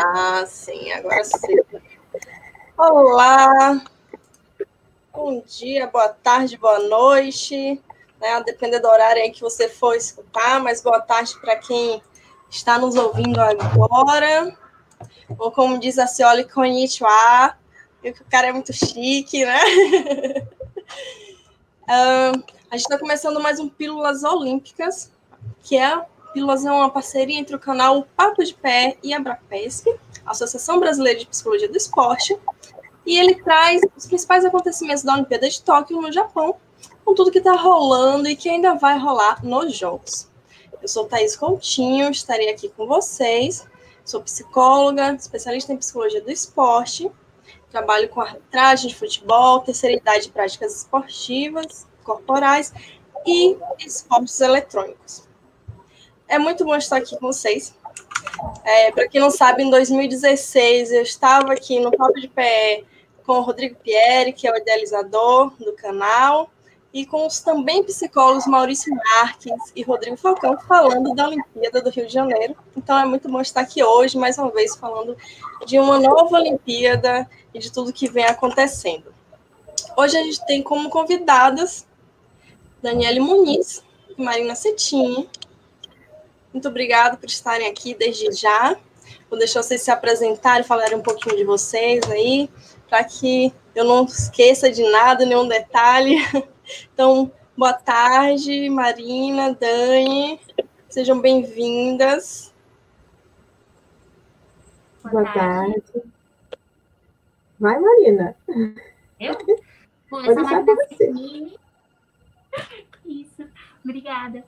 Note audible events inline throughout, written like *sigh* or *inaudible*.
Ah, sim, agora sim. Olá, bom dia, boa tarde, boa noite, né? Dependendo do horário aí que você for escutar, mas boa tarde para quem está nos ouvindo agora. Ou como diz a Cioli, konnichiwa, que o cara é muito chique, né? uh, *laughs* a gente está começando mais um Pílulas Olímpicas, que é Pílulas é uma parceria entre o canal Papo de Pé e a Brapesp, Associação Brasileira de Psicologia do Esporte, e ele traz os principais acontecimentos da Olimpíada de Tóquio no Japão, com tudo que está rolando e que ainda vai rolar nos Jogos. Eu sou Thaís Coutinho, estarei aqui com vocês. Sou psicóloga, especialista em psicologia do esporte, trabalho com arbitragem de futebol, terceira idade de práticas esportivas, corporais e esportes eletrônicos. É muito bom estar aqui com vocês. É, Para quem não sabe, em 2016 eu estava aqui no Papo de Pé com o Rodrigo Pierre, que é o idealizador do canal, e com os também psicólogos Maurício Marques e Rodrigo Falcão falando da Olimpíada do Rio de Janeiro. Então é muito bom estar aqui hoje, mais uma vez, falando de uma nova Olimpíada e de tudo que vem acontecendo. Hoje a gente tem como convidadas Daniele Muniz Marina Cetinho. Muito obrigada por estarem aqui desde já. Vou deixar vocês se apresentarem, falarem um pouquinho de vocês aí, para que eu não esqueça de nada, nenhum detalhe. *laughs* Então, boa tarde, Marina, Dani, sejam bem-vindas. Boa, boa tarde. tarde. Vai, Marina. Eu? *laughs* Vou Marina Sequini. *laughs* Isso, obrigada.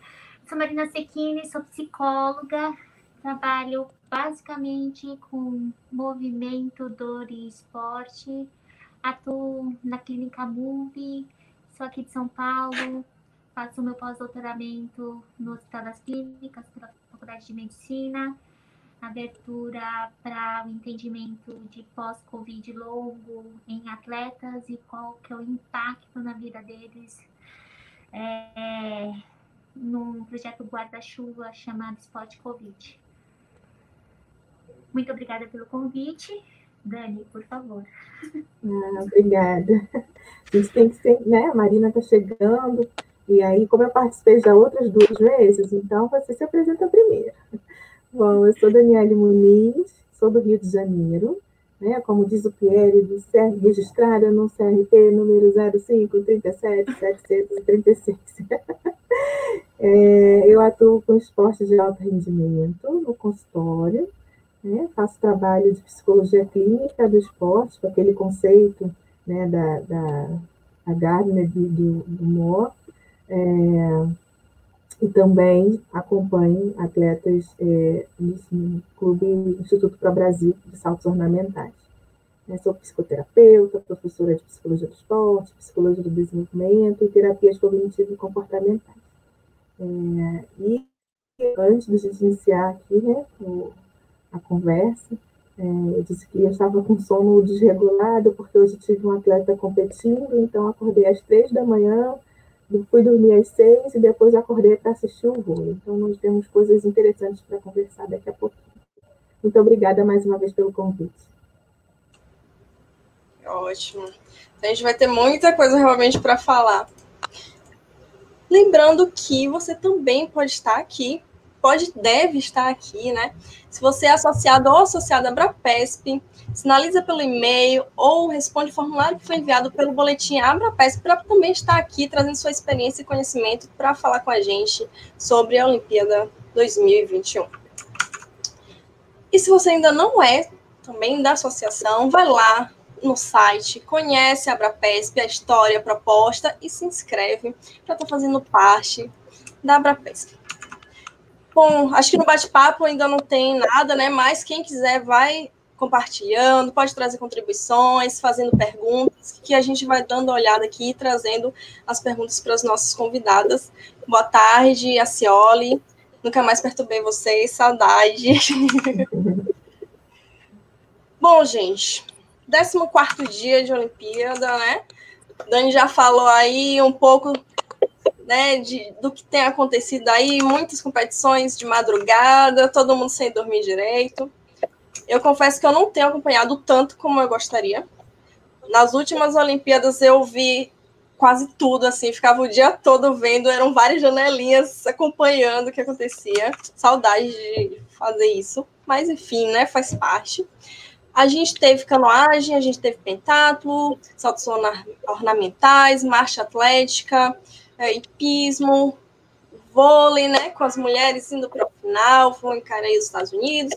Sou Marina Sequini, sou psicóloga, trabalho basicamente com movimento, dor e esporte. Atuo na clínica MUVI, sou aqui de São Paulo, faço meu pós-doutoramento no Hospital das Clínicas, pela Faculdade de Medicina, abertura para o entendimento de pós-Covid longo em atletas e qual que é o impacto na vida deles é, num projeto guarda-chuva chamado Spot Covid. Muito obrigada pelo convite. Dani, por favor. Ah, obrigada. A gente tem que ser, né? A Marina está chegando, e aí, como eu participei já outras duas vezes, então você se apresenta primeiro. Bom, eu sou Daniele Muniz, sou do Rio de Janeiro, né? Como diz o Pierre, do CR, registrada no CRP número 05 37 736. é, eu atuo com esporte de alto rendimento no consultório, né? faço trabalho de psicologia clínica do esporte, com aquele conceito né, da, da, da Gardner do, do, do Moore, é, e também acompanho atletas é, no Clube Instituto para Brasil de Saltos Ornamentais. Eu sou psicoterapeuta, professora de psicologia do esporte, psicologia do desenvolvimento e terapias cognitivas e comportamentais. É, e antes de a gente iniciar aqui né, a conversa. É, eu disse que eu estava com sono desregulado, porque hoje tive um atleta competindo, então acordei às três da manhã, fui dormir às seis e depois acordei para assistir o voo. Então, nós temos coisas interessantes para conversar daqui a pouquinho. Muito obrigada mais uma vez pelo convite. Ótimo. Então, a gente vai ter muita coisa realmente para falar. Lembrando que você também pode estar aqui pode, deve estar aqui, né? Se você é associado ou associada à Abrapesp, sinaliza pelo e-mail ou responde o formulário que foi enviado pelo boletim Abrapesp para também estar aqui trazendo sua experiência e conhecimento para falar com a gente sobre a Olimpíada 2021. E se você ainda não é também da associação, vai lá no site, conhece a Abrapesp, a história, a proposta e se inscreve para estar tá fazendo parte da Abrapesp. Bom, acho que no bate-papo ainda não tem nada, né? Mas quem quiser vai compartilhando, pode trazer contribuições, fazendo perguntas, que a gente vai dando olhada aqui e trazendo as perguntas para as nossas convidadas. Boa tarde, Acioli. Nunca mais perturbei vocês, saudade. *laughs* Bom, gente, 14 dia de Olimpíada, né? Dani já falou aí um pouco né, de, do que tem acontecido aí, muitas competições de madrugada, todo mundo sem dormir direito. Eu confesso que eu não tenho acompanhado tanto como eu gostaria. Nas últimas Olimpíadas eu vi quase tudo, assim, ficava o dia todo vendo, eram várias janelinhas acompanhando o que acontecia. Saudade de fazer isso, mas enfim, né, faz parte. A gente teve canoagem, a gente teve pentatlo, saltos ornamentais, marcha atlética, é, hipismo, vôlei, né, com as mulheres indo para o final, vou encarar os Estados Unidos.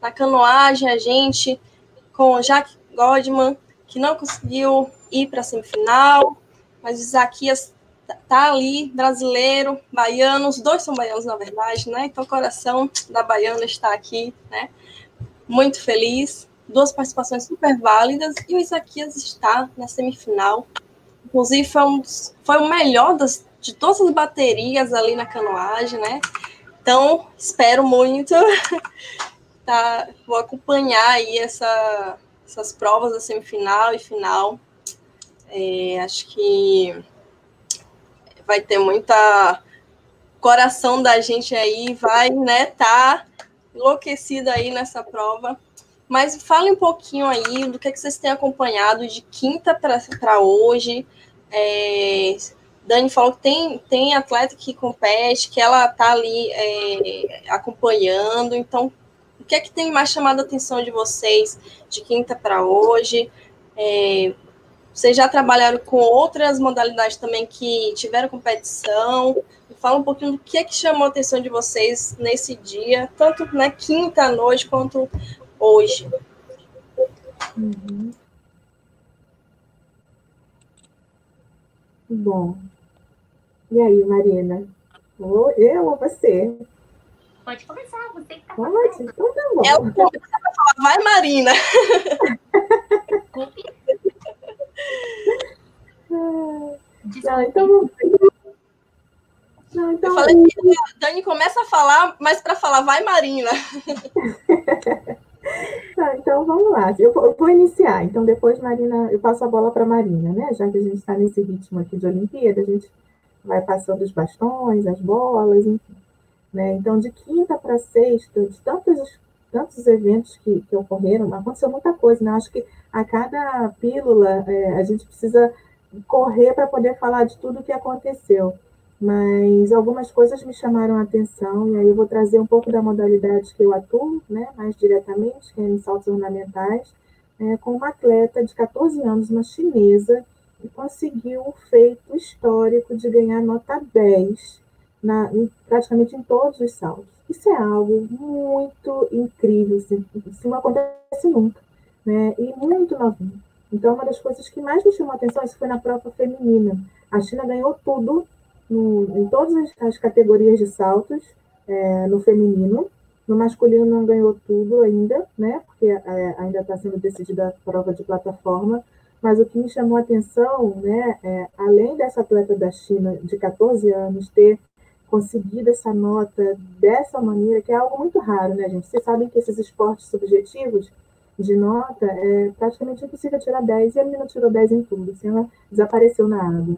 Na canoagem, a gente com o Jack Godman, que não conseguiu ir para a semifinal, mas o Isaquias tá ali, brasileiro, baiano, os dois são baianos, na verdade, né? Então, o coração da baiana está aqui, né? Muito feliz. Duas participações super válidas e o Isaquias está na semifinal. Inclusive, foi, um foi o melhor das, de todas as baterias ali na canoagem, né? Então, espero muito. *laughs* tá, vou acompanhar aí essa, essas provas da semifinal e final. É, acho que vai ter muita coração da gente aí, vai, né, tá enlouquecido aí nessa prova. Mas fale um pouquinho aí do que, é que vocês têm acompanhado de quinta para hoje. É, Dani falou que tem, tem atleta que compete, que ela está ali é, acompanhando. Então, o que é que tem mais chamado a atenção de vocês de quinta para hoje? É, vocês já trabalharam com outras modalidades também que tiveram competição? Fala um pouquinho do que é que chamou a atenção de vocês nesse dia, tanto na quinta noite quanto hoje. Uhum. Bom, e aí, Marina? Ou eu ou você? Pode começar, você que tá Pode? Então tá bom. Ela começa a falar, vai, Marina. Não, então... Não, então... Eu falei que a Dani começa a falar, mas para falar, vai, Marina. *laughs* Tá, então vamos lá. Eu vou, eu vou, iniciar. Então depois, Marina, eu passo a bola para Marina, né? Já que a gente está nesse ritmo aqui de Olimpíada, a gente vai passando os bastões, as bolas, enfim. Né? Então, de quinta para sexta, de tantos, tantos eventos que, que ocorreram, aconteceu muita coisa, né? Acho que a cada pílula é, a gente precisa correr para poder falar de tudo o que aconteceu. Mas algumas coisas me chamaram a atenção, e aí eu vou trazer um pouco da modalidade que eu atuo, né, mais diretamente, que é em saltos ornamentais, é, com uma atleta de 14 anos, uma chinesa, e conseguiu o feito histórico de ganhar nota 10 na, em, praticamente em todos os saltos. Isso é algo muito incrível, assim, isso não acontece nunca, né? e muito novinho. Então, uma das coisas que mais me chamou a atenção, isso foi na prova feminina. A China ganhou tudo, no, em todas as, as, categorias de saltos, é, no feminino. No masculino não ganhou tudo ainda, né? Porque é, ainda está sendo decidida a prova de plataforma, mas o que me chamou a atenção, né, é, além dessa atleta da China de 14 anos ter conseguido essa nota dessa maneira, que é algo muito raro, né, gente? Vocês sabem que esses esportes subjetivos de nota é praticamente impossível tirar 10, e a menina tirou 10 em tudo, assim, ela desapareceu na água.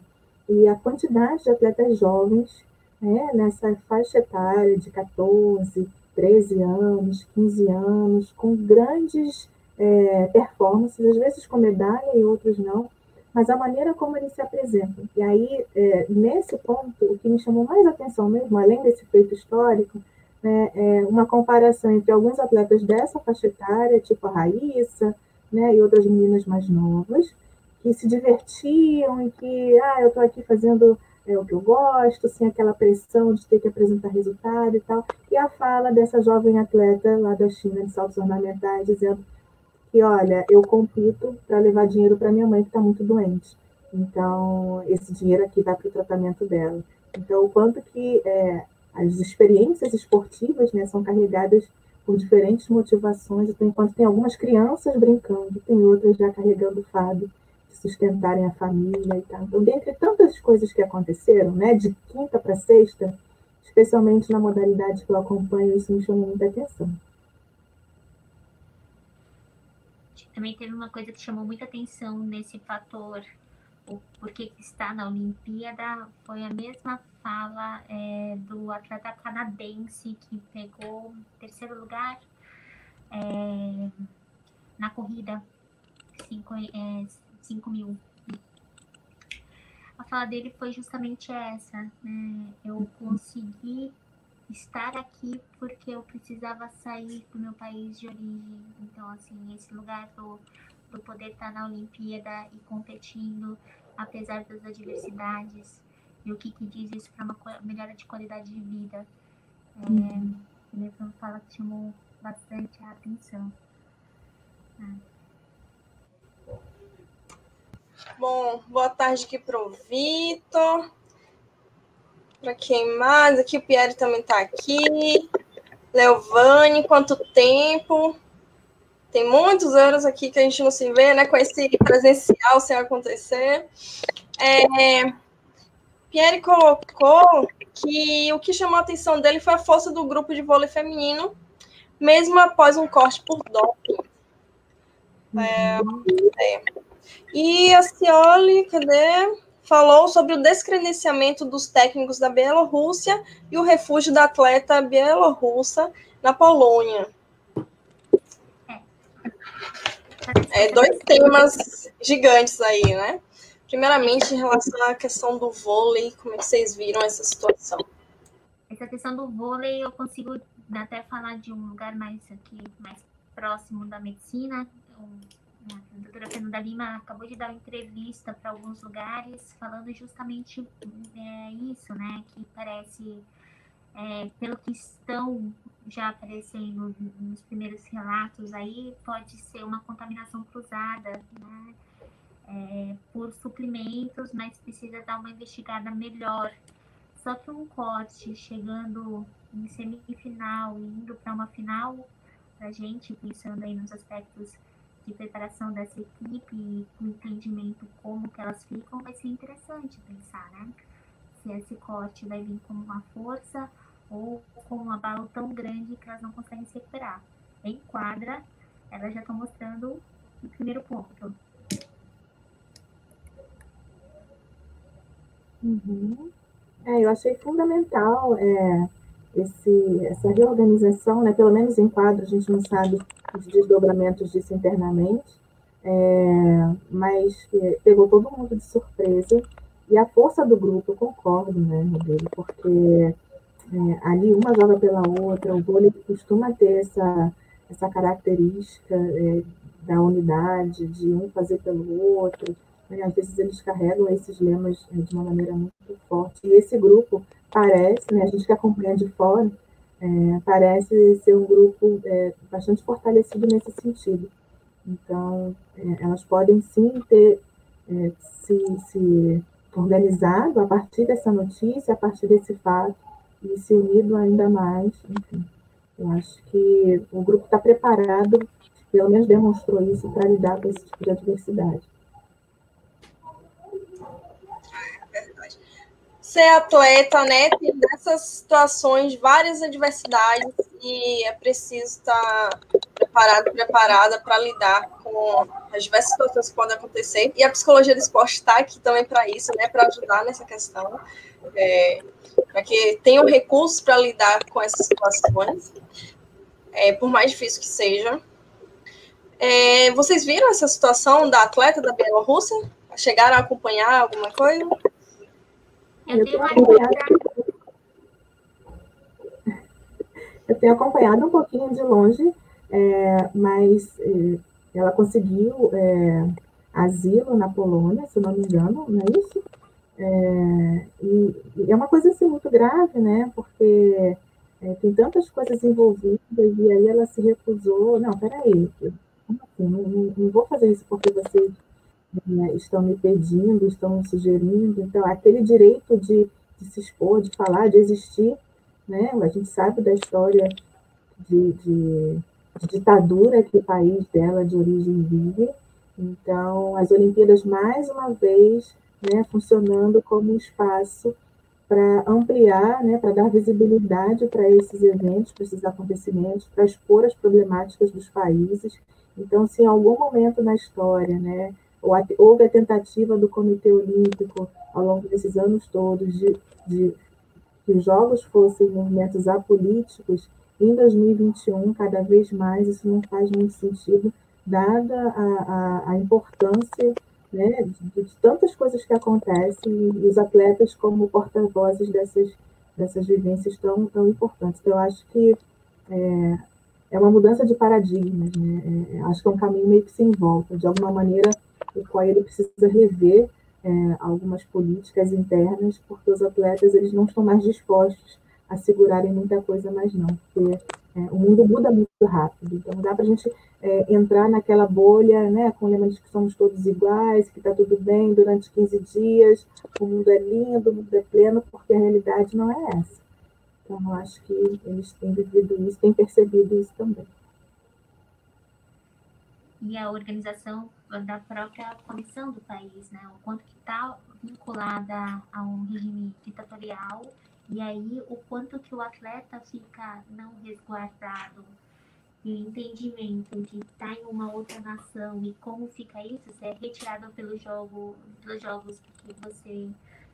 E a quantidade de atletas jovens né, nessa faixa etária de 14, 13 anos, 15 anos, com grandes é, performances, às vezes com medalha e outros não, mas a maneira como eles se apresentam. E aí, é, nesse ponto, o que me chamou mais atenção mesmo, além desse feito histórico, né, é uma comparação entre alguns atletas dessa faixa etária, tipo a Raíssa, né, e outras meninas mais novas, que se divertiam e que, ah, eu estou aqui fazendo é, o que eu gosto, sem aquela pressão de ter que apresentar resultado e tal. E a fala dessa jovem atleta lá da China de saltos ornamentais, dizendo que, olha, eu compito para levar dinheiro para minha mãe que está muito doente. Então, esse dinheiro aqui vai para o tratamento dela. Então, o quanto que é, as experiências esportivas né, são carregadas por diferentes motivações. Então, enquanto tem algumas crianças brincando, tem outras já carregando o fardo sustentarem a família e tal. Então, dentre tantas coisas que aconteceram, né, de quinta para sexta, especialmente na modalidade que eu acompanho, isso me chamou muita atenção. também teve uma coisa que chamou muita atenção nesse fator, o porquê que está na Olimpíada, foi a mesma fala é, do atleta canadense que pegou terceiro lugar. É, na corrida 5 é, cinco mil. A fala dele foi justamente essa. Né? Eu consegui estar aqui porque eu precisava sair do meu país de origem. Então, assim, esse lugar do, do poder estar na Olimpíada e competindo, apesar das adversidades, e o que, que diz isso para uma melhora de qualidade de vida. É, uhum. Ele fala que chamou bastante a atenção. É. Bom, boa tarde aqui para o Vitor. Para quem mais? Aqui o Pierre também está aqui. Leovane, quanto tempo? Tem muitos anos aqui que a gente não se vê, né? Com esse presencial sem acontecer. É, Pierre colocou que o que chamou a atenção dele foi a força do grupo de vôlei feminino, mesmo após um corte por doping. É, é. E a Cioli, cadê? Falou sobre o descredenciamento dos técnicos da Bielorrússia e o refúgio da atleta bielorrussa na Polônia. É, dois temas gigantes aí, né? Primeiramente, em relação à questão do vôlei, como é que vocês viram essa situação? Essa questão do vôlei, eu consigo até falar de um lugar mais aqui, mais próximo da medicina. A doutora Fernanda Lima acabou de dar uma entrevista para alguns lugares, falando justamente é, isso, né? Que parece, é, pelo que estão já aparecendo nos primeiros relatos aí, pode ser uma contaminação cruzada, né? É, por suplementos, mas precisa dar uma investigada melhor. Só que um corte chegando em semifinal e indo para uma final, para gente, pensando aí nos aspectos de preparação dessa equipe e com entendimento como que elas ficam, vai ser interessante pensar, né? Se esse corte vai vir como uma força ou com uma bala tão grande que elas não conseguem se recuperar. Em quadra, elas já estão mostrando o primeiro ponto. Uhum. É, eu achei fundamental é, esse, essa reorganização, né? pelo menos em quadro, a gente não sabe os desdobramentos disso internamente, é, mas pegou todo mundo de surpresa. E a força do grupo, eu concordo, né, Rodrigo, porque é, ali uma joga pela outra, o vôlei costuma ter essa, essa característica é, da unidade, de um fazer pelo outro, né? às vezes eles carregam esses lemas é, de uma maneira muito forte, e esse grupo parece, né, a gente que acompanha de fora, é, parece ser um grupo é, bastante fortalecido nesse sentido. Então, é, elas podem sim ter se, se organizado a partir dessa notícia, a partir desse fato, e se unido ainda mais, enfim. Eu acho que o grupo está preparado, pelo menos demonstrou isso, para lidar com esse tipo de adversidade. Ser atleta, né, tem dessas situações várias adversidades e é preciso estar preparado, preparada para lidar com as diversas situações que podem acontecer. E a psicologia do esporte está aqui também para isso, né, para ajudar nessa questão. É, para que tenham recursos para lidar com essas situações, é, por mais difícil que seja. É, vocês viram essa situação da atleta da Bielorrússia? Chegaram a acompanhar alguma coisa? Eu tenho acompanhado, eu tenho acompanhado um pouquinho de longe, é, mas é, ela conseguiu é, asilo na Polônia, se não me engano, não é isso? É, e, e, é uma coisa assim muito grave, né? Porque é, tem tantas coisas envolvidas e aí ela se recusou. Não, peraí, como assim? Não, não, não vou fazer isso porque vocês né, estão me pedindo, estão me sugerindo. Então, aquele direito de, de, se expor, de falar, de existir, né? A gente sabe da história de, de, de ditadura que o país dela de origem vive. Então, as Olimpíadas, mais uma vez, né, funcionando como um espaço para ampliar, né, para dar visibilidade para esses eventos, para esses acontecimentos, para expor as problemáticas dos países. Então, se em algum momento na história, né, houve a tentativa do Comitê Olímpico, ao longo desses anos todos, de, de que os Jogos fossem movimentos apolíticos, em 2021, cada vez mais, isso não faz muito sentido, dada a, a, a importância né, de, de, tantas coisas que acontecem e os atletas como porta-vozes dessas, dessas vivências tão, tão importantes. Então, eu acho que é, é uma mudança de paradigmas, né? É, acho que é um caminho meio que sem volta. De alguma maneira, o qual ele precisa rever é, algumas políticas internas, porque os atletas eles não estão mais dispostos a segurarem muita coisa mais não, porque é, o mundo muda muito rápido, então dá para a gente é, entrar naquela bolha, né, com o lema de que somos todos iguais, que está tudo bem durante 15 dias, o mundo é lindo, o mundo é pleno, porque a realidade não é essa. Então, eu acho que eles têm vivido isso, têm percebido isso também. E a organização da própria comissão do país, né? O quanto que está vinculada a um regime ditatorial e aí, o quanto que o atleta fica não resguardado e o entendimento de estar em uma outra nação e como fica isso, se é retirado pelo jogo, pelos jogos que você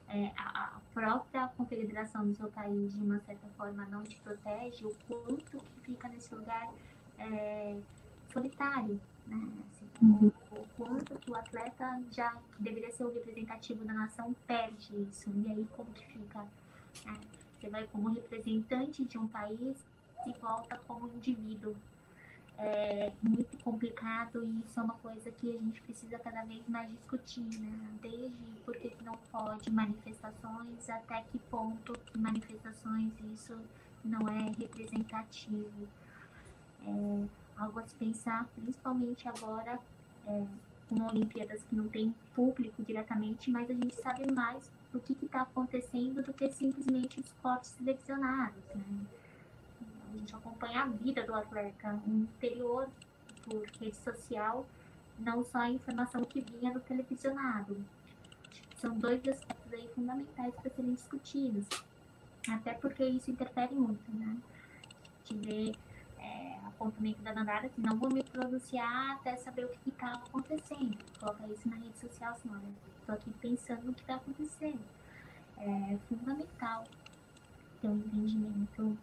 é, a, própria confederação do seu país de uma certa forma não te protege, o quanto que fica nesse lugar é, solitário, o, quanto que o atleta já que deveria ser o representativo da nação perde isso e aí como que fica né? Você vai como representante de um país e volta como indivíduo. É muito complicado e isso é uma coisa que a gente precisa cada vez mais discutir, né? Desde por que não pode manifestações, até que ponto manifestações isso não é representativo. É algo a se pensar, principalmente agora, é, com Olimpíadas que não tem público diretamente, mas a gente sabe mais o que está acontecendo do que simplesmente os cortes selecionados. Né? A gente acompanha a vida do atleta no interior, por rede social, não só a informação que vinha do televisionado. São dois aspectos aí fundamentais para serem discutidos, até porque isso interfere muito, né? A gente vê apontamento da Dandara que não vou me pronunciar até saber o que está acontecendo. Coloca isso na rede social, senhora estou aqui pensando no que está acontecendo. É fundamental ter um entendimento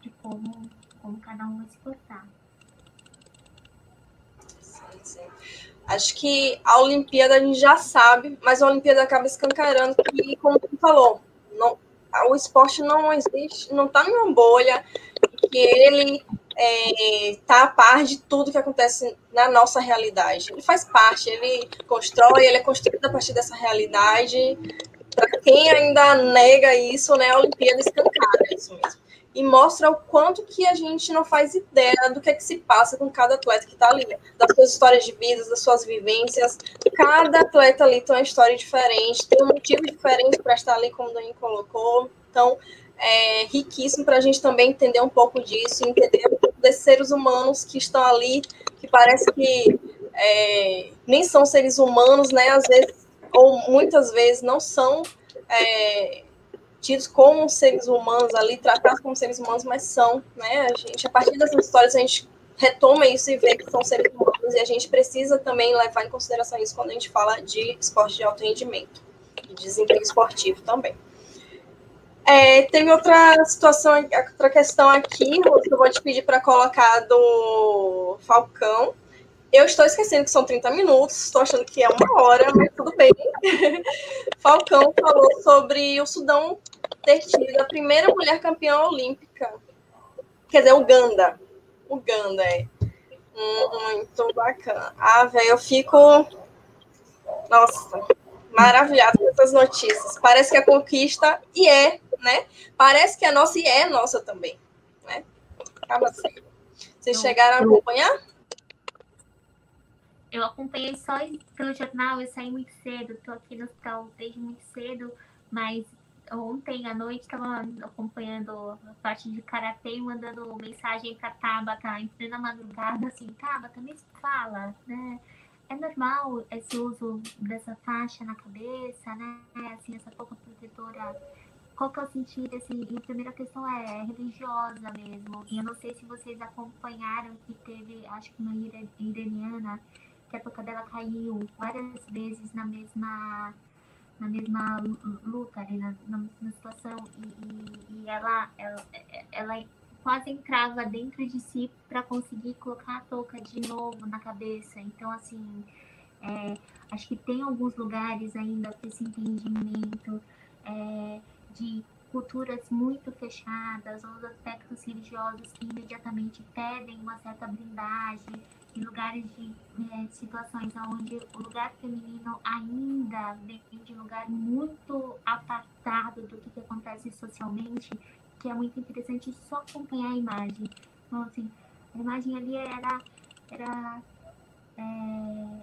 de como, como cada um vai se portar. Acho que a Olimpíada a gente já sabe, mas a Olimpíada acaba escancarando que, como tu falou, não, o esporte não existe, não está numa bolha, que ele é, a par de tudo que acontece na nossa realidade. Ele faz parte, ele constrói, ele é construído a partir dessa realidade. Para quem ainda nega isso, né, a Olimpíada escancada, é isso mesmo. E mostra o quanto que a gente não faz ideia do que é que se passa com cada atleta que está ali, das suas histórias de vida, das suas vivências. Cada atleta ali tem uma história diferente, tem um motivo diferente para estar ali, como o Dani colocou. Então, é riquíssimo para a gente também entender um pouco disso, entender um pouco desses seres humanos que estão ali, que parece que é, nem são seres humanos, né? Às vezes, ou muitas vezes, não são é, tidos como seres humanos ali, tratados como seres humanos, mas são, né? A gente, a partir dessas histórias, a gente retoma isso e vê que são seres humanos, e a gente precisa também levar em consideração isso quando a gente fala de esporte de alto rendimento e desempenho esportivo também. É, tem outra situação, outra questão aqui, que eu vou te pedir para colocar do Falcão. Eu estou esquecendo que são 30 minutos, estou achando que é uma hora, mas tudo bem. *laughs* Falcão falou sobre o Sudão ter tido a primeira mulher campeã olímpica. Quer dizer, Uganda. Uganda, é. Muito bacana. Ah, velho, eu fico. Nossa, maravilhada com essas notícias. Parece que a conquista, e é, né? Parece que a nossa e é nossa também, né? Acaba sendo. Vocês chegaram a acompanhar? Eu acompanhei só pelo jornal, eu saí muito cedo, estou aqui no hospital desde muito cedo, mas ontem à noite estava acompanhando a parte de karatê e mandando mensagem para Tabata em plena madrugada, assim, Tabata, me fala, né? É normal esse uso dessa faixa na cabeça, né? Assim, essa pouca protetora qual que é o sentido, assim, e a primeira questão é, é religiosa mesmo. E eu não sei se vocês acompanharam que teve, acho que uma iraniana, que a toca dela caiu várias vezes na mesma na mesma luta ali, na, na mesma situação, e, e, e ela, ela, ela quase entrava dentro de si para conseguir colocar a touca de novo na cabeça. Então, assim, é, acho que tem alguns lugares ainda com esse entendimento é, de culturas muito fechadas ou aspectos religiosos que imediatamente pedem uma certa blindagem, em lugares de é, situações onde o lugar feminino ainda depende de um lugar muito apartado do que, que acontece socialmente, que é muito interessante só acompanhar a imagem. Então, assim, a imagem ali era, era é,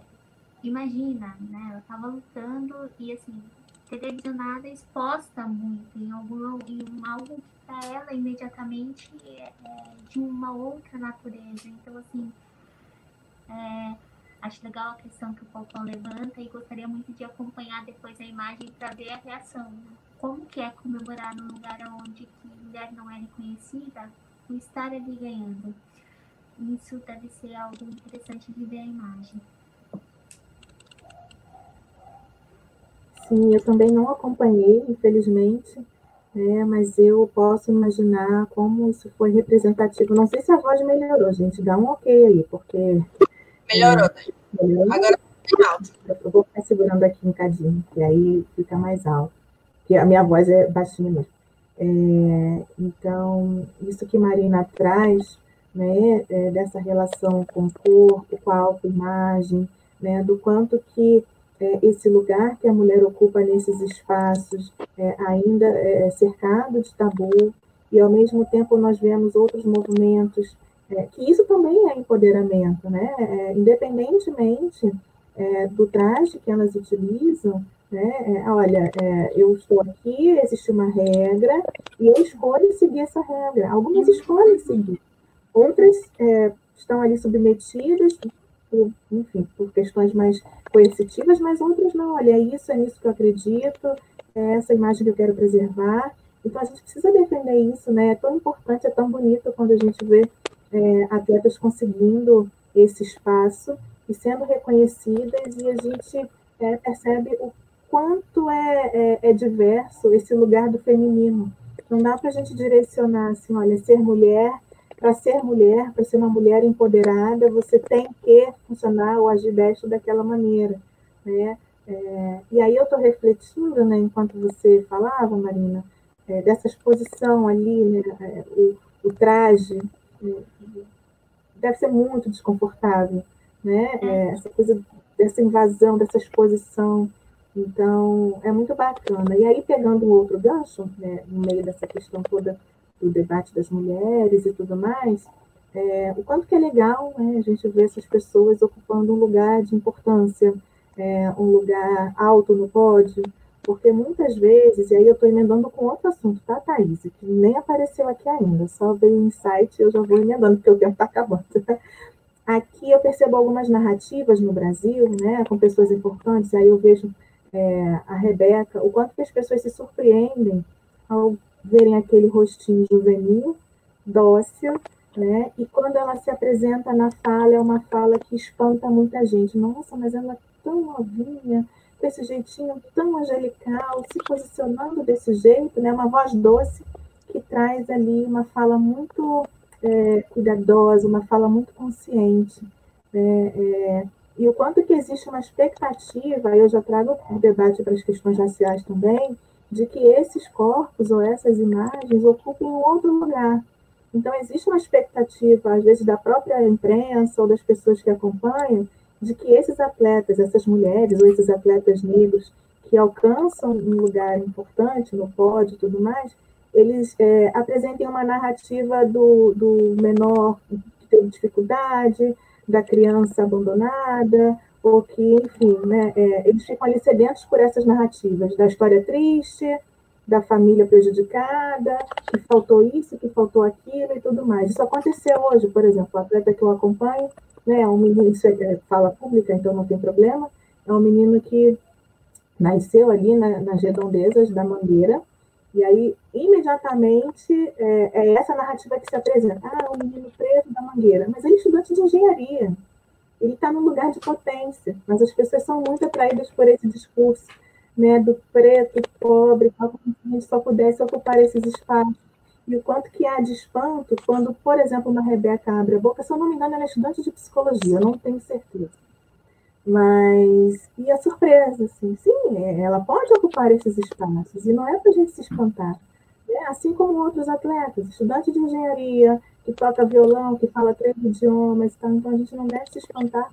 imagina, né? Ela estava lutando e assim, televisionada exposta muito em, algum, em algo que para ela imediatamente é, é de uma outra natureza. Então, assim, é, acho legal a questão que o Falcão levanta e gostaria muito de acompanhar depois a imagem para ver a reação. Né? Como que é comemorar num lugar onde que mulher não é reconhecida, o estar ali ganhando. Isso deve ser algo interessante de ver a imagem. Sim, eu também não acompanhei, infelizmente, né, mas eu posso imaginar como isso foi representativo. Não sei se a voz melhorou, gente, dá um ok aí, porque Melhorou. É, melhorou. Agora tá alto. Eu vou ficar segurando aqui um cadinho, que aí fica mais alto. Que a minha voz é baixinha mesmo. É, então, isso que Marina traz, né, é, dessa relação com o corpo, com a autoimagem, né, do quanto que é, esse lugar que a mulher ocupa nesses espaços é, ainda é cercado de tabu, e ao mesmo tempo nós vemos outros movimentos é, que isso também é empoderamento, né? É, independentemente é, do traje que elas utilizam, né? É, olha, é, eu estou aqui, existe uma regra e eu escolho seguir essa regra. Algumas escolhem seguir, outras é, estão ali submetidas, por, enfim, por questões mais coercitivas, mas outras não. Olha, é isso, é nisso que eu acredito, é essa imagem que eu quero preservar. Então a gente precisa defender isso, né? É tão importante, é tão bonito quando a gente vê é, atletas conseguindo esse espaço e sendo reconhecidas, e a gente é, percebe o quanto é, é, é, diverso esse lugar do feminino. Não dá para a gente direcionar assim, olha, ser mulher, para ser mulher, para ser uma mulher empoderada, você tem que funcionar ou agir desta daquela maneira. Né? É, e aí eu estou refletindo, né, enquanto você falava, Marina, é, dessa exposição ali, né, é, o, o traje, deve ser muito desconfortável, né? É, é, essa coisa dessa invasão, dessa exposição. Então, é muito bacana. E aí, pegando um outro gancho, né, no meio dessa questão toda do debate das mulheres e tudo mais, é, o quanto que é legal né, a gente ver essas pessoas ocupando um lugar de importância, é, um lugar alto no pódio, porque muitas vezes, e aí eu estou emendando com outro assunto, tá, Thaís? Que nem apareceu aqui ainda, só veio um insight e eu já vou emendando, porque o tempo está acabando. *laughs* Aqui eu percebo algumas narrativas no Brasil, né, com pessoas importantes, aí eu vejo é, a Rebeca, o quanto que as pessoas se surpreendem ao verem aquele rostinho juvenil, dócil, né? E quando ela se apresenta na fala, é uma fala que espanta muita gente. Nossa, mas ela é tão novinha, com esse jeitinho tão angelical, se posicionando desse jeito, né? Uma voz doce que traz ali uma fala muito é, cuidadosa, uma fala muito consciente. Né? É, e o quanto que existe uma expectativa, eu já trago o debate para as questões raciais também, de que esses corpos ou essas imagens ocupem um outro lugar. Então, existe uma expectativa, às vezes, da própria imprensa ou das pessoas que acompanham, de que esses atletas, essas mulheres ou esses atletas negros que alcançam um lugar importante no pódio e tudo mais, eles é, apresentem uma narrativa do, do menor que teve dificuldade, da criança abandonada, ou que, enfim, né, é, eles ficam ali sedentos por essas narrativas da história triste, da família prejudicada, que faltou isso, que faltou aquilo e tudo mais. Isso aconteceu hoje, por exemplo, o atleta que eu acompanho, né? É um menino, isso é fala pública, então não tem problema. É um menino que nasceu ali na, nas redondezas da Mangueira, e aí, imediatamente, é, é, essa narrativa que se apresenta. Ah, o menino preso da Mangueira. Mas ele é estudante de engenharia. Ele está num lugar de potência. Mas as pessoas são muito atraídas por esse discurso né, do preto, pobre, como se a gente só pudesse ocupar esses espaços. e o quanto que há de espanto quando, por exemplo, uma Rebeca abre a boca, se eu não me engano, ela é estudante de psicologia, eu não tenho certeza. Mas, e a surpresa, assim, sim, ela pode ocupar esses espaços, e não é para a gente se espantar. É, assim como outros atletas, estudante de engenharia, que toca violão, que fala três idiomas, tá? então a gente não deve se espantar,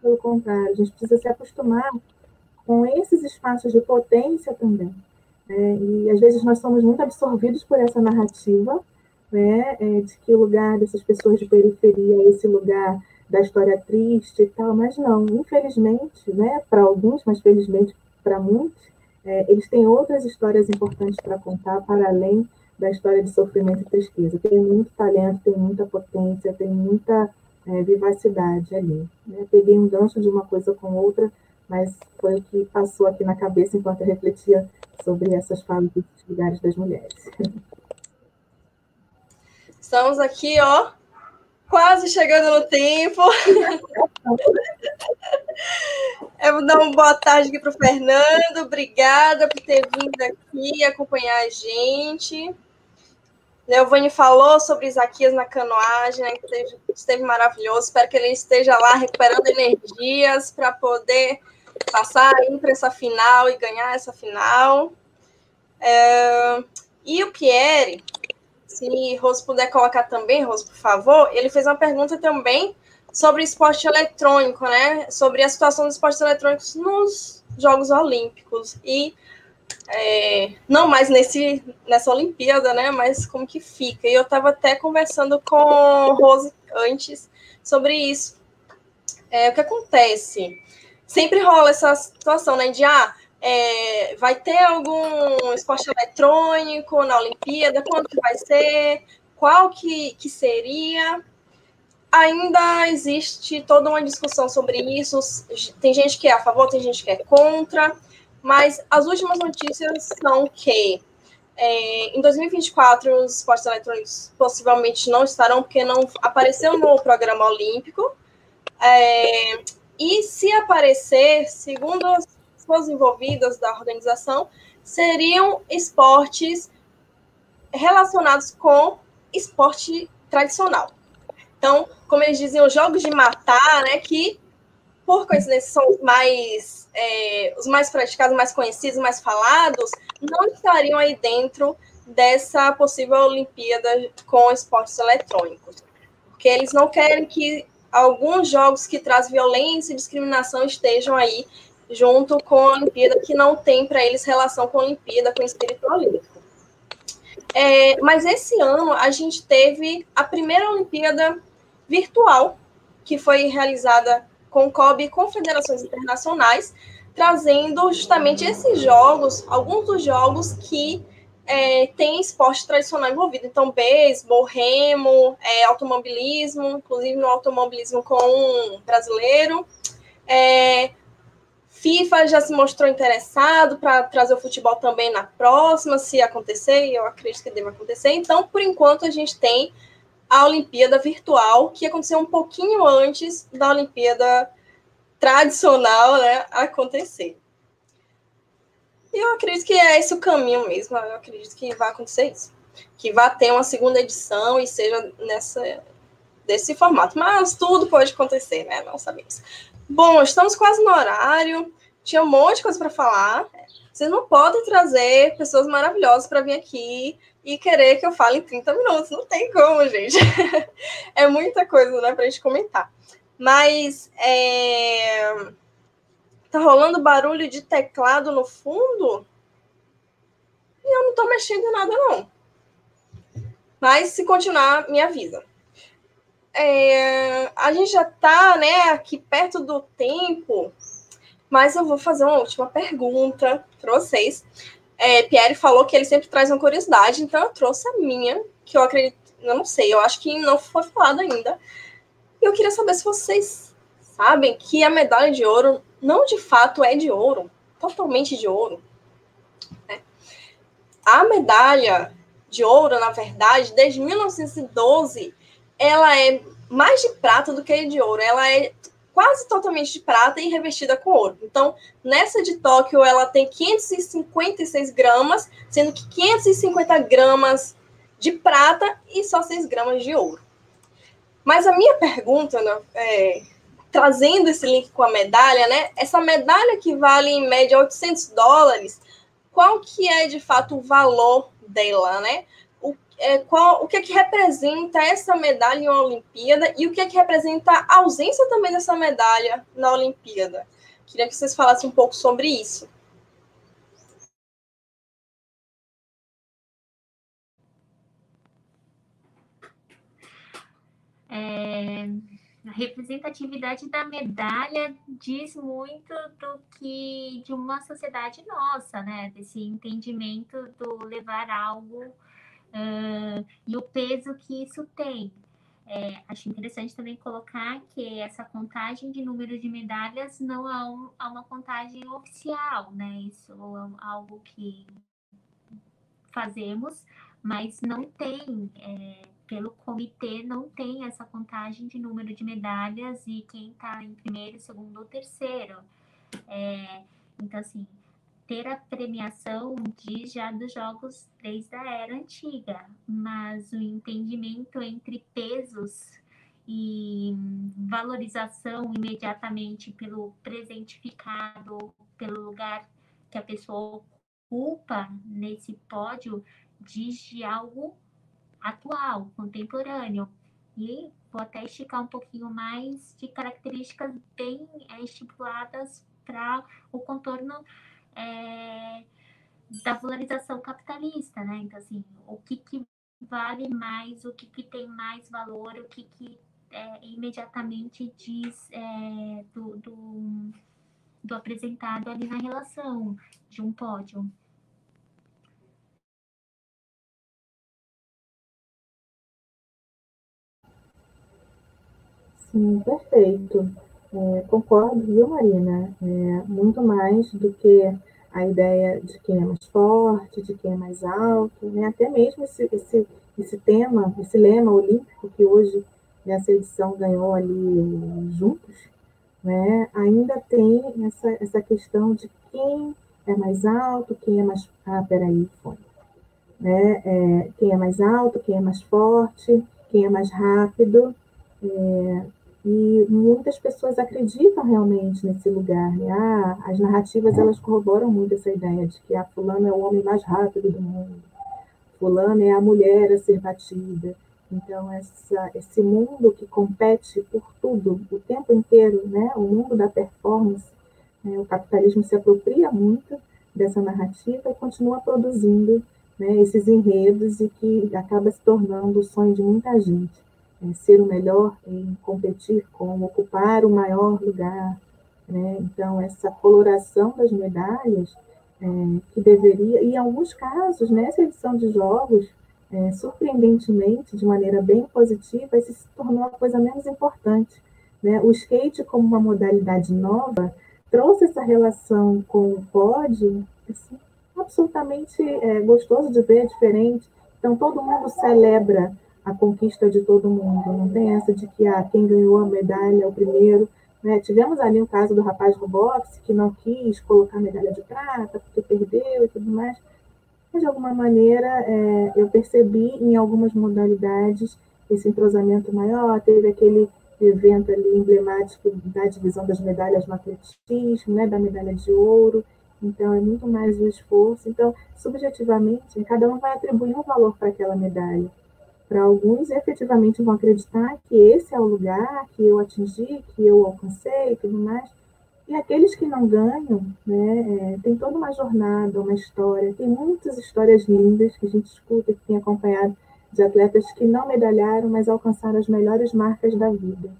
pelo contrário, a gente precisa se acostumar com esses espaços de potência também. Né? E às vezes nós somos muito absorvidos por essa narrativa, né? É, de que o lugar dessas pessoas de periferia é esse lugar da história triste e tal, mas não, infelizmente, né, para alguns, mas felizmente para muitos, é, eles têm outras histórias importantes para contar para além da história de sofrimento e tristeza. Tem muito talento, tem muita potência, tem muita é, vivacidade ali. Né? Peguei um gancho de uma coisa com outra, mas foi o que passou aqui na cabeça enquanto eu refletia sobre essas falas dos lugares das mulheres. Estamos aqui, ó, quase chegando no tempo. *laughs* Eu vou dar uma boa tarde aqui para o Fernando. Obrigada por ter vindo aqui acompanhar a gente. Leovane falou sobre Isaquias na canoagem, né, que esteve, esteve maravilhoso. Espero que ele esteja lá recuperando energias para poder passar para essa final e ganhar essa final. É, e o Pierre, se Rose puder colocar também, Rose, por favor, ele fez uma pergunta também sobre esporte eletrônico, né? Sobre a situação dos esportes eletrônicos nos Jogos Olímpicos. E é, não mais nesse, nessa Olimpíada, né? Mas como que fica. E eu estava até conversando com Rose antes sobre isso. É, o que acontece? Sempre rola essa situação, né? De ah, é, vai ter algum esporte eletrônico na Olimpíada? Quando que vai ser? Qual que, que seria? Ainda existe toda uma discussão sobre isso. Tem gente que é a favor, tem gente que é contra. Mas as últimas notícias são que é, em 2024 os esportes eletrônicos possivelmente não estarão, porque não apareceu no programa olímpico. É, e se aparecer, segundo as pessoas envolvidas da organização seriam esportes relacionados com esporte tradicional. Então, como eles diziam, jogos de matar, né, que por coincidência são mais, é, os mais praticados, mais conhecidos, mais falados, não estariam aí dentro dessa possível Olimpíada com esportes eletrônicos. Porque eles não querem que alguns jogos que trazem violência e discriminação estejam aí junto com a Olimpíada, que não tem para eles relação com a Olimpíada, com o espírito olímpico. É, mas esse ano a gente teve a primeira Olimpíada virtual, que foi realizada com COB e confederações internacionais, trazendo justamente esses jogos, alguns dos jogos que é, tem esporte tradicional envolvido. Então, beisebol, remo, é, automobilismo, inclusive no automobilismo com um brasileiro. É, FIFA já se mostrou interessado para trazer o futebol também na próxima, se acontecer, e eu acredito que deve acontecer. Então, por enquanto, a gente tem a Olimpíada virtual, que aconteceu um pouquinho antes da Olimpíada tradicional né, acontecer. E eu acredito que é esse o caminho mesmo. Eu acredito que vai acontecer isso. Que vai ter uma segunda edição e seja nessa, desse formato. Mas tudo pode acontecer, né? Não sabemos. Bom, estamos quase no horário. Tinha um monte de coisa para falar. Vocês não podem trazer pessoas maravilhosas para vir aqui e querer que eu fale em 30 minutos. Não tem como, gente. *laughs* é muita coisa né, para a gente comentar. Mas é... tá rolando barulho de teclado no fundo? E eu não estou mexendo em nada, não. Mas se continuar, me avisa. É, a gente já está né, aqui perto do tempo, mas eu vou fazer uma última pergunta para vocês. É, Pierre falou que ele sempre traz uma curiosidade, então eu trouxe a minha, que eu acredito, eu não sei, eu acho que não foi falado ainda. Eu queria saber se vocês sabem que a medalha de ouro não de fato é de ouro, totalmente de ouro. Né? A medalha de ouro, na verdade, desde 1912, ela é mais de prata do que de ouro. Ela é quase totalmente de prata e revestida com ouro. Então, nessa de Tóquio, ela tem 556 gramas, sendo que 550 gramas de prata e só 6 gramas de ouro. Mas a minha pergunta, né, é, trazendo esse link com a medalha, né? Essa medalha que vale em média 800 dólares, qual que é de fato o valor dela, né? É, qual, o que é que representa essa medalha em uma Olimpíada e o que é que representa a ausência também dessa medalha na Olimpíada? Queria que vocês falassem um pouco sobre isso. É, a representatividade da medalha diz muito do que de uma sociedade nossa, né? Desse entendimento do levar algo uh, e o peso que isso tem. É, acho interessante também colocar que essa contagem de número de medalhas não é, um, é uma contagem oficial, né? Isso é algo que fazemos, mas não tem é, pelo comitê não tem essa contagem de número de medalhas e quem está em primeiro, segundo ou terceiro. É, então, assim, ter a premiação de já dos jogos desde a era antiga, mas o entendimento entre pesos e valorização imediatamente pelo presentificado, pelo lugar que a pessoa ocupa nesse pódio, diz de algo atual, contemporâneo. E vou até esticar um pouquinho mais de características bem estipuladas para o contorno é, da polarização capitalista, né? Então, assim, o que, que vale mais, o que, que tem mais valor, o que, que é, imediatamente diz é, do, do, do apresentado ali na relação de um pódio. Sim, perfeito. É, concordo, viu, Marina? É, muito mais do que a ideia de quem é mais forte, de quem é mais alto, né? até mesmo esse, esse, esse tema, esse lema olímpico que hoje nessa edição ganhou ali juntos, né? ainda tem essa, essa questão de quem é mais alto, quem é mais. Ah, peraí, foi. Né? É, quem é mais alto, quem é mais forte, quem é mais rápido. É, e muitas pessoas acreditam realmente nesse lugar. Né? Ah, as narrativas elas corroboram muito essa ideia de que a fulana é o homem mais rápido do mundo, fulana é a mulher a ser batida. Então essa, esse mundo que compete por tudo o tempo inteiro, né? O mundo da performance, né? o capitalismo se apropria muito dessa narrativa e continua produzindo né, esses enredos e que acaba se tornando o sonho de muita gente é, ser o melhor em competir com ocupar o maior lugar. Né? Então, essa coloração das medalhas, é, que deveria, e em alguns casos, nessa edição de jogos, é, surpreendentemente, de maneira bem positiva, isso se tornou a coisa menos importante. Né? O skate, como uma modalidade nova, trouxe essa relação com o pódio assim, absolutamente é, gostoso de ver, diferente. Então, todo mundo celebra a conquista de todo mundo. Não tem essa de que ah, quem ganhou a medalha é o primeiro. Né? Tivemos ali o caso do rapaz do boxe que não quis colocar a medalha de prata porque perdeu e tudo mais. Mas, de alguma maneira, é, eu percebi em algumas modalidades esse entrosamento maior. Teve aquele evento ali emblemático da divisão das medalhas no atletismo, né, da medalha de ouro. Então, é muito mais o esforço. Então, subjetivamente, cada um vai atribuir um valor para aquela medalha para alguns efetivamente vão acreditar que esse é o lugar que eu atingi, que eu alcancei e tudo mais. E aqueles que não ganham, né, é, tem toda uma jornada, uma história, tem muitas histórias lindas que a gente escuta, que tem acompanhado de atletas que não medalharam, mas alcançaram as melhores marcas da vida.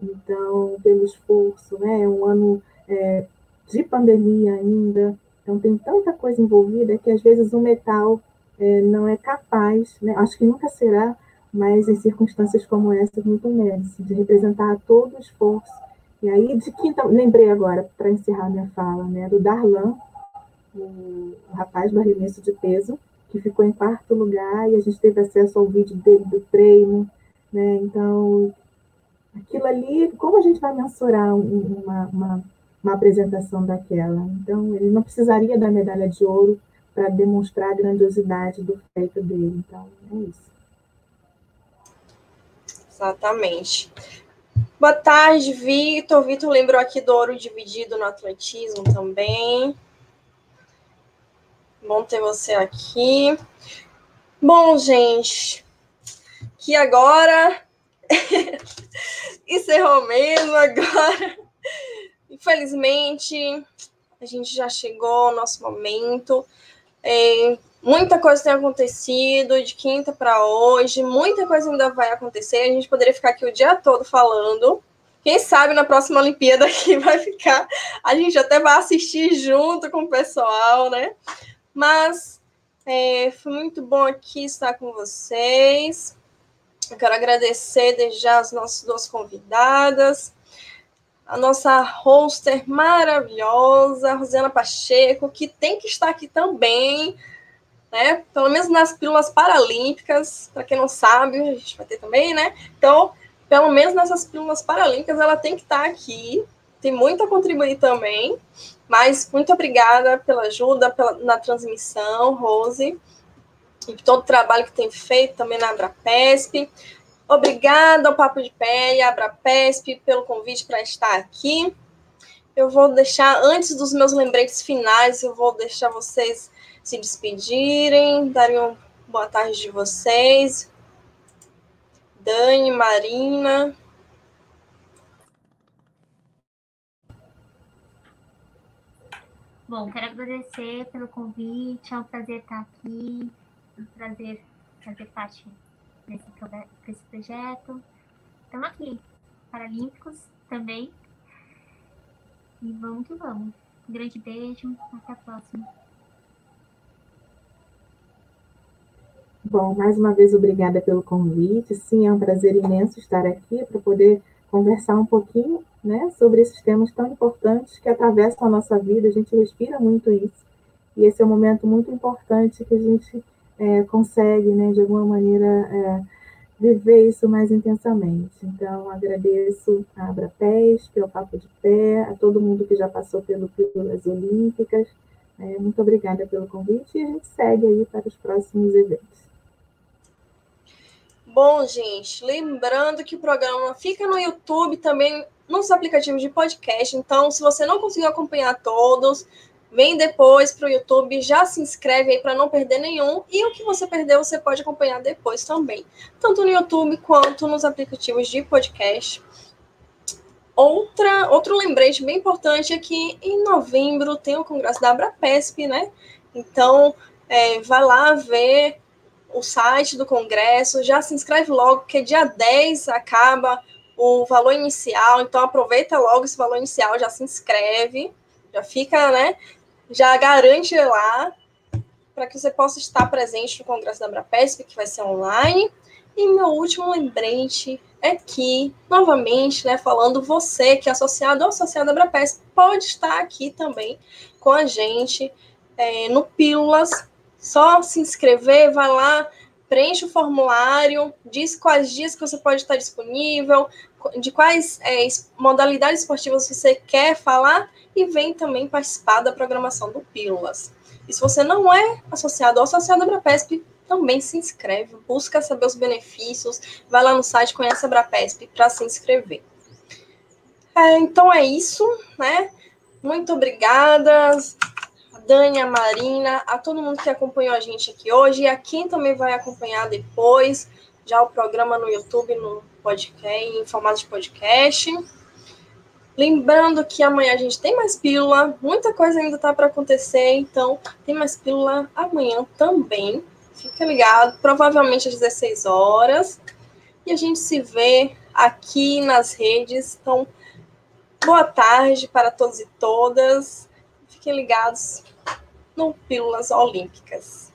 Então, pelo esforço, né, é um ano é, de pandemia ainda, então tem tanta coisa envolvida que às vezes o metal é, não é capaz, né, acho que nunca será, mas em circunstâncias como essa, muito menos, de representar todo o esforço. E aí, de quinta, lembrei agora, para encerrar minha fala, né, do Darlan, o, o rapaz do arremesso de peso, que ficou em quarto lugar e a gente teve acesso ao vídeo dele do treino, né? Então, aquilo ali, como a gente vai mensurar uma, uma, uma apresentação daquela? Então, ele não precisaria da medalha de ouro para demonstrar a grandiosidade do feito dele. Então, é isso. Exatamente. Boa tarde, Vitor. Vitor lembrou aqui do ouro dividido no atletismo também. Bom ter você aqui. Bom, gente, que agora *laughs* encerrou mesmo agora. Infelizmente, a gente já chegou ao nosso momento. É, muita coisa tem acontecido de quinta para hoje, muita coisa ainda vai acontecer. A gente poderia ficar aqui o dia todo falando. Quem sabe na próxima Olimpíada que *laughs* vai ficar, a gente até vai assistir junto com o pessoal, né? Mas é, foi muito bom aqui estar com vocês. Eu quero agradecer desde já as nossas duas convidadas, a nossa hoster maravilhosa, Rosana Pacheco, que tem que estar aqui também né? Pelo menos nas pílulas paralímpicas, para quem não sabe, a gente vai ter também, né? Então, pelo menos nessas pílulas paralímpicas, ela tem que estar aqui. Tem muito a contribuir também. Mas muito obrigada pela ajuda pela, na transmissão, Rose, e todo o trabalho que tem feito também na Abrapesp. Obrigada ao Papo de Pé e à Abrapesp pelo convite para estar aqui. Eu vou deixar, antes dos meus lembretes finais, eu vou deixar vocês se despedirem, darem uma boa tarde de vocês. Dani, Marina. Bom, quero agradecer pelo convite, é um prazer estar aqui, é um prazer fazer parte desse, desse projeto. Estamos aqui, Paralímpicos também. E vamos que vamos. Um grande beijo, até a próxima. Bom, mais uma vez, obrigada pelo convite. Sim, é um prazer imenso estar aqui para poder conversar um pouquinho né, sobre esses temas tão importantes que atravessam a nossa vida. A gente respira muito isso. E esse é um momento muito importante que a gente é, consegue, né, de alguma maneira, é, viver isso mais intensamente. Então, agradeço a Abrapés, pelo Papo de Pé, a todo mundo que já passou pelo Pílulas Olímpicas. É, muito obrigada pelo convite e a gente segue aí para os próximos eventos. Bom, gente, lembrando que o programa fica no YouTube também nos aplicativos de podcast. Então, se você não conseguiu acompanhar todos, vem depois para o YouTube, já se inscreve aí para não perder nenhum. E o que você perdeu, você pode acompanhar depois também, tanto no YouTube quanto nos aplicativos de podcast. Outra, outro lembrete bem importante é que em novembro tem o congresso da Abrapesp, né? Então, é, vai lá ver o site do Congresso, já se inscreve logo, porque dia 10 acaba o valor inicial, então aproveita logo esse valor inicial, já se inscreve, já fica, né? Já garante lá para que você possa estar presente no Congresso da Abrapesp, que vai ser online. E meu último lembrete é que, novamente, né, falando você que é associado ou associado à Abrapesp, pode estar aqui também com a gente é, no Pílulas só se inscrever, vai lá, preenche o formulário, diz quais dias que você pode estar disponível, de quais é, modalidades esportivas você quer falar e vem também participar da programação do Pílulas. E se você não é associado ou associado à Abrapesp, também se inscreve, busca saber os benefícios, vai lá no site, conhece a Abrapesp para se inscrever. É, então é isso, né? Muito obrigada. Dani, Marina, a todo mundo que acompanhou a gente aqui hoje e a quem também vai acompanhar depois, já o programa no YouTube, no podcast, em formato de podcast. Lembrando que amanhã a gente tem mais pílula, muita coisa ainda tá para acontecer, então tem mais pílula amanhã também. Fica ligado, provavelmente às 16 horas. E a gente se vê aqui nas redes. Então, boa tarde para todos e todas. Fiquem ligados no Pílulas Olímpicas.